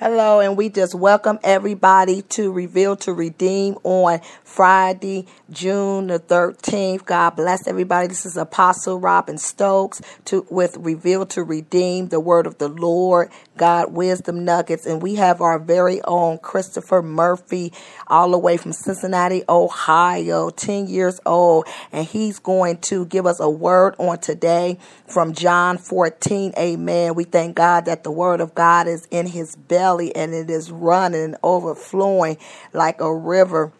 Hello, and we just welcome everybody to Reveal to Redeem on Friday, June the 13th. God bless everybody. This is Apostle Robin Stokes to with Reveal to Redeem, the word of the Lord, God wisdom nuggets, and we have our very own Christopher Murphy all the way from Cincinnati, Ohio, 10 years old, and he's going to give us a word on today from John 14. Amen. We thank God that the word of God is in his belly and it is running, overflowing like a river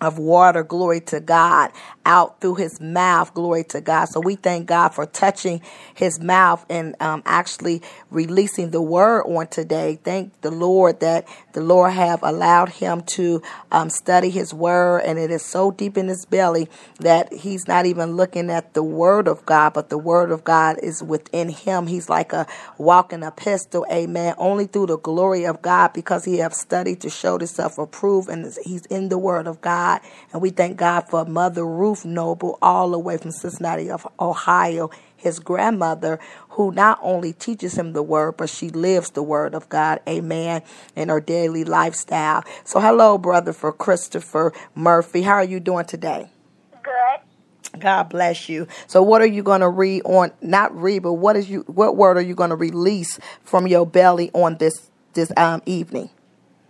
of water, glory to God, out through his mouth, glory to God. So we thank God for touching his mouth and um, actually releasing the word on today. Thank the Lord that the Lord have allowed him to um, study his word, and it is so deep in his belly that he's not even looking at the word of God, but the word of God is within him. He's like a walking epistle, amen, only through the glory of God because he have studied to show himself approved, and he's in the word of God. God. And we thank God for Mother Ruth Noble, all the way from Cincinnati, of Ohio, his grandmother, who not only teaches him the word, but she lives the word of God. Amen. In her daily lifestyle. So, hello, brother, for Christopher Murphy. How are you doing today? Good. God bless you. So what are you going to read on not read but what is you what word are you going to release from your belly on this this um evening?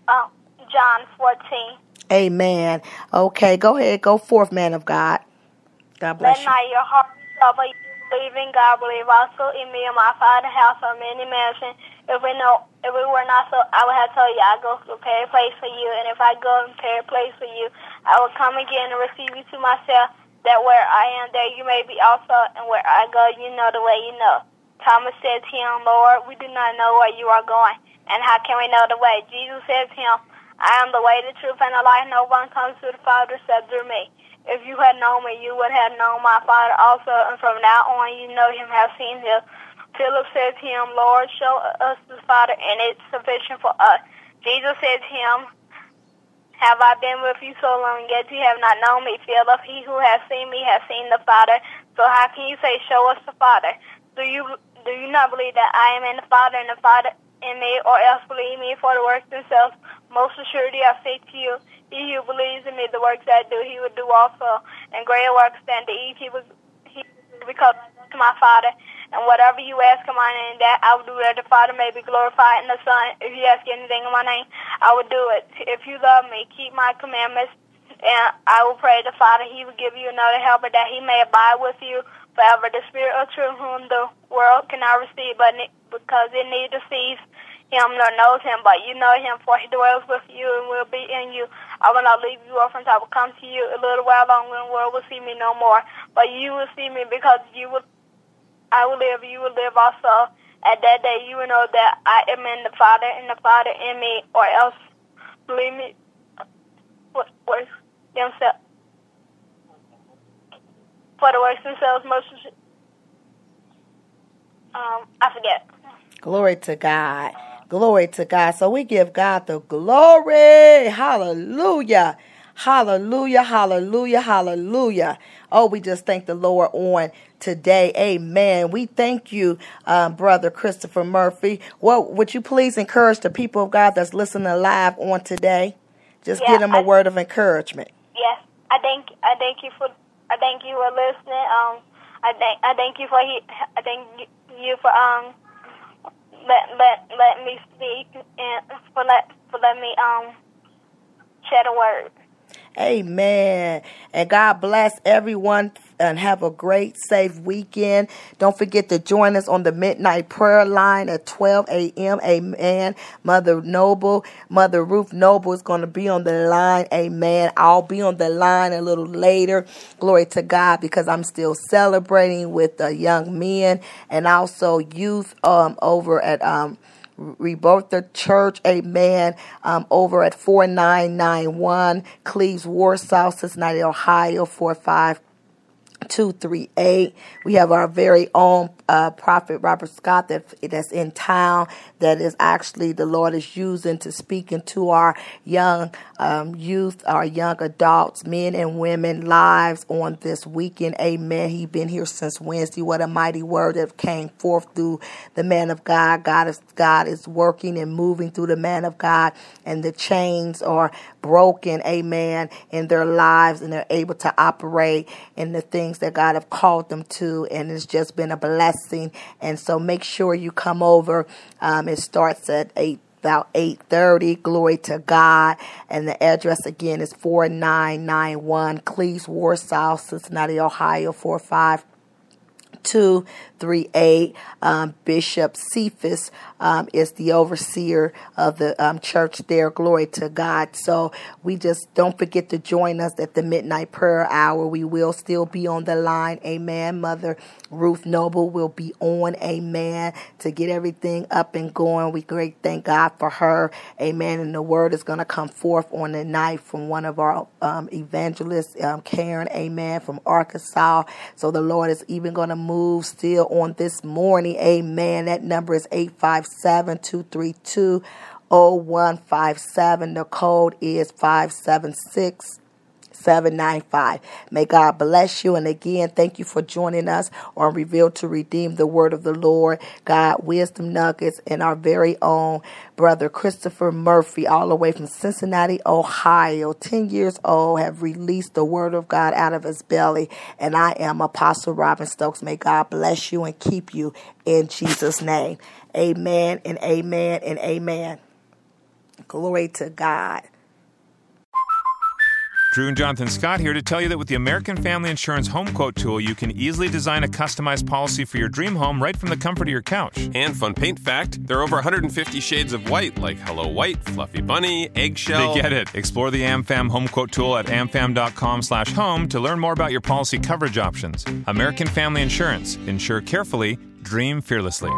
Um John 14 Amen. Okay, go ahead. Go forth, man of God. God bless Let not your heart be troubled. Believe in God. Believe also in me and my Father's house are many mansions. If we know, if we were not so, I would have told you I go to prepare a place for you. And if I go and prepare a place for you, I will come again and receive you to myself. That where I am, there you may be also, and where I go, you know the way you know. Thomas said to him, Lord, we do not know where you are going, and how can we know the way? Jesus said to him, I am the way, the truth, and the life. No one comes to the Father except through me. If you had known me, you would have known my Father also, and from now on you know him, have seen him. Philip said to him, Lord, show us the Father, and it's sufficient for us. Jesus said to him, Have I been with you so long, yet you have not known me, Philip? He who has seen me has seen the Father. So how can you say, Show us the Father? Do you do you not believe that I am in the Father, and the Father in me, or else believe me for the works themselves. Most assuredly I say to you, he who believes in me, the works I do, he will do also, and greater works than these he will, he because to my Father. And whatever you ask in my name, that I will do that the Father may be glorified in the Son. If you ask anything in my name, I will do it. If you love me, keep my commandments, and I will pray the Father, he will give you another helper that he may abide with you forever. The Spirit of truth whom the world cannot receive, but because it neither sees him nor knows him, but you know him, for he dwells with you and will be in you. I will not leave you orphans. I will come to you a little while longer, and the world will see me no more. But you will see me because you will. I will live. You will live also. At that day, you will know that I am in the Father, and the Father in me, or else believe me. What works themselves? For the works themselves, most. Um, I forget. Glory to God. Glory to God. So we give God the glory. Hallelujah. Hallelujah. Hallelujah. Hallelujah. Oh, we just thank the Lord on today. Amen. We thank you, um, Brother Christopher Murphy. Well, would you please encourage the people of God that's listening live on today? Just Yeah, give them a I- word of encouragement. Yes, I thank I thank you for I thank you for listening. Um, I thank I thank you for he I thank you for um let let let me speak and for let for let me um share a word. Amen. And God bless everyone and have a great, safe weekend. Don't forget to join us on the midnight prayer line at 12 a.m. Amen. Mother Noble, Mother Ruth Noble is going to be on the line. Amen. I'll be on the line a little later. Glory to God because I'm still celebrating with the young men and also youth um, over at um, Rebirth Church, amen, um, over at 4991 Cleves, Warsaw, Cincinnati, Ohio, 45 238. We have our very own uh, prophet Robert Scott that that's in town. That is actually the Lord is using to speak into our young um, youth, our young adults, men and women lives on this weekend. Amen. He been here since Wednesday. What a mighty word that came forth through the man of God. God is God is working and moving through the man of God, and the chains are broken. Amen. In their lives, and they're able to operate in the things that God have called them to, and it's just been a blessing. And so make sure you come over. Um, it starts at 8 about 8.30 glory to god and the address again is 4991 cleves warsaw cincinnati ohio 45 238. Um, Bishop Cephas um, is the overseer of the um, church there. Glory to God. So we just don't forget to join us at the midnight prayer hour. We will still be on the line. Amen. Mother Ruth Noble will be on. Amen. To get everything up and going. We great thank God for her. Amen. And the word is going to come forth on the night from one of our um, evangelists, um, Karen. Amen. From Arkansas. So the Lord is even going to move still on this morning. Amen. That number is 857 232 0157. The code is 576 795. May God bless you. And again, thank you for joining us on Revealed to Redeem the Word of the Lord. God, wisdom nuggets, and our very own brother Christopher Murphy, all the way from Cincinnati, Ohio, 10 years old, have released the Word of God out of his belly. And I am Apostle Robin Stokes. May God bless you and keep you in Jesus' name. Amen and amen and amen. Glory to God. Drew and Jonathan Scott here to tell you that with the American Family Insurance Home Quote tool, you can easily design a customized policy for your dream home right from the comfort of your couch. And fun paint fact there are over 150 shades of white, like Hello White, Fluffy Bunny, Eggshell. They get it. Explore the AmFam Home Quote tool at amfam.com slash home to learn more about your policy coverage options. American Family Insurance. Insure carefully, dream fearlessly.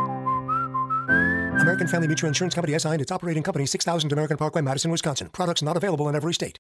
American Family Mutual Insurance Company SI and its operating company 6000 American Parkway, Madison, Wisconsin. Products not available in every state.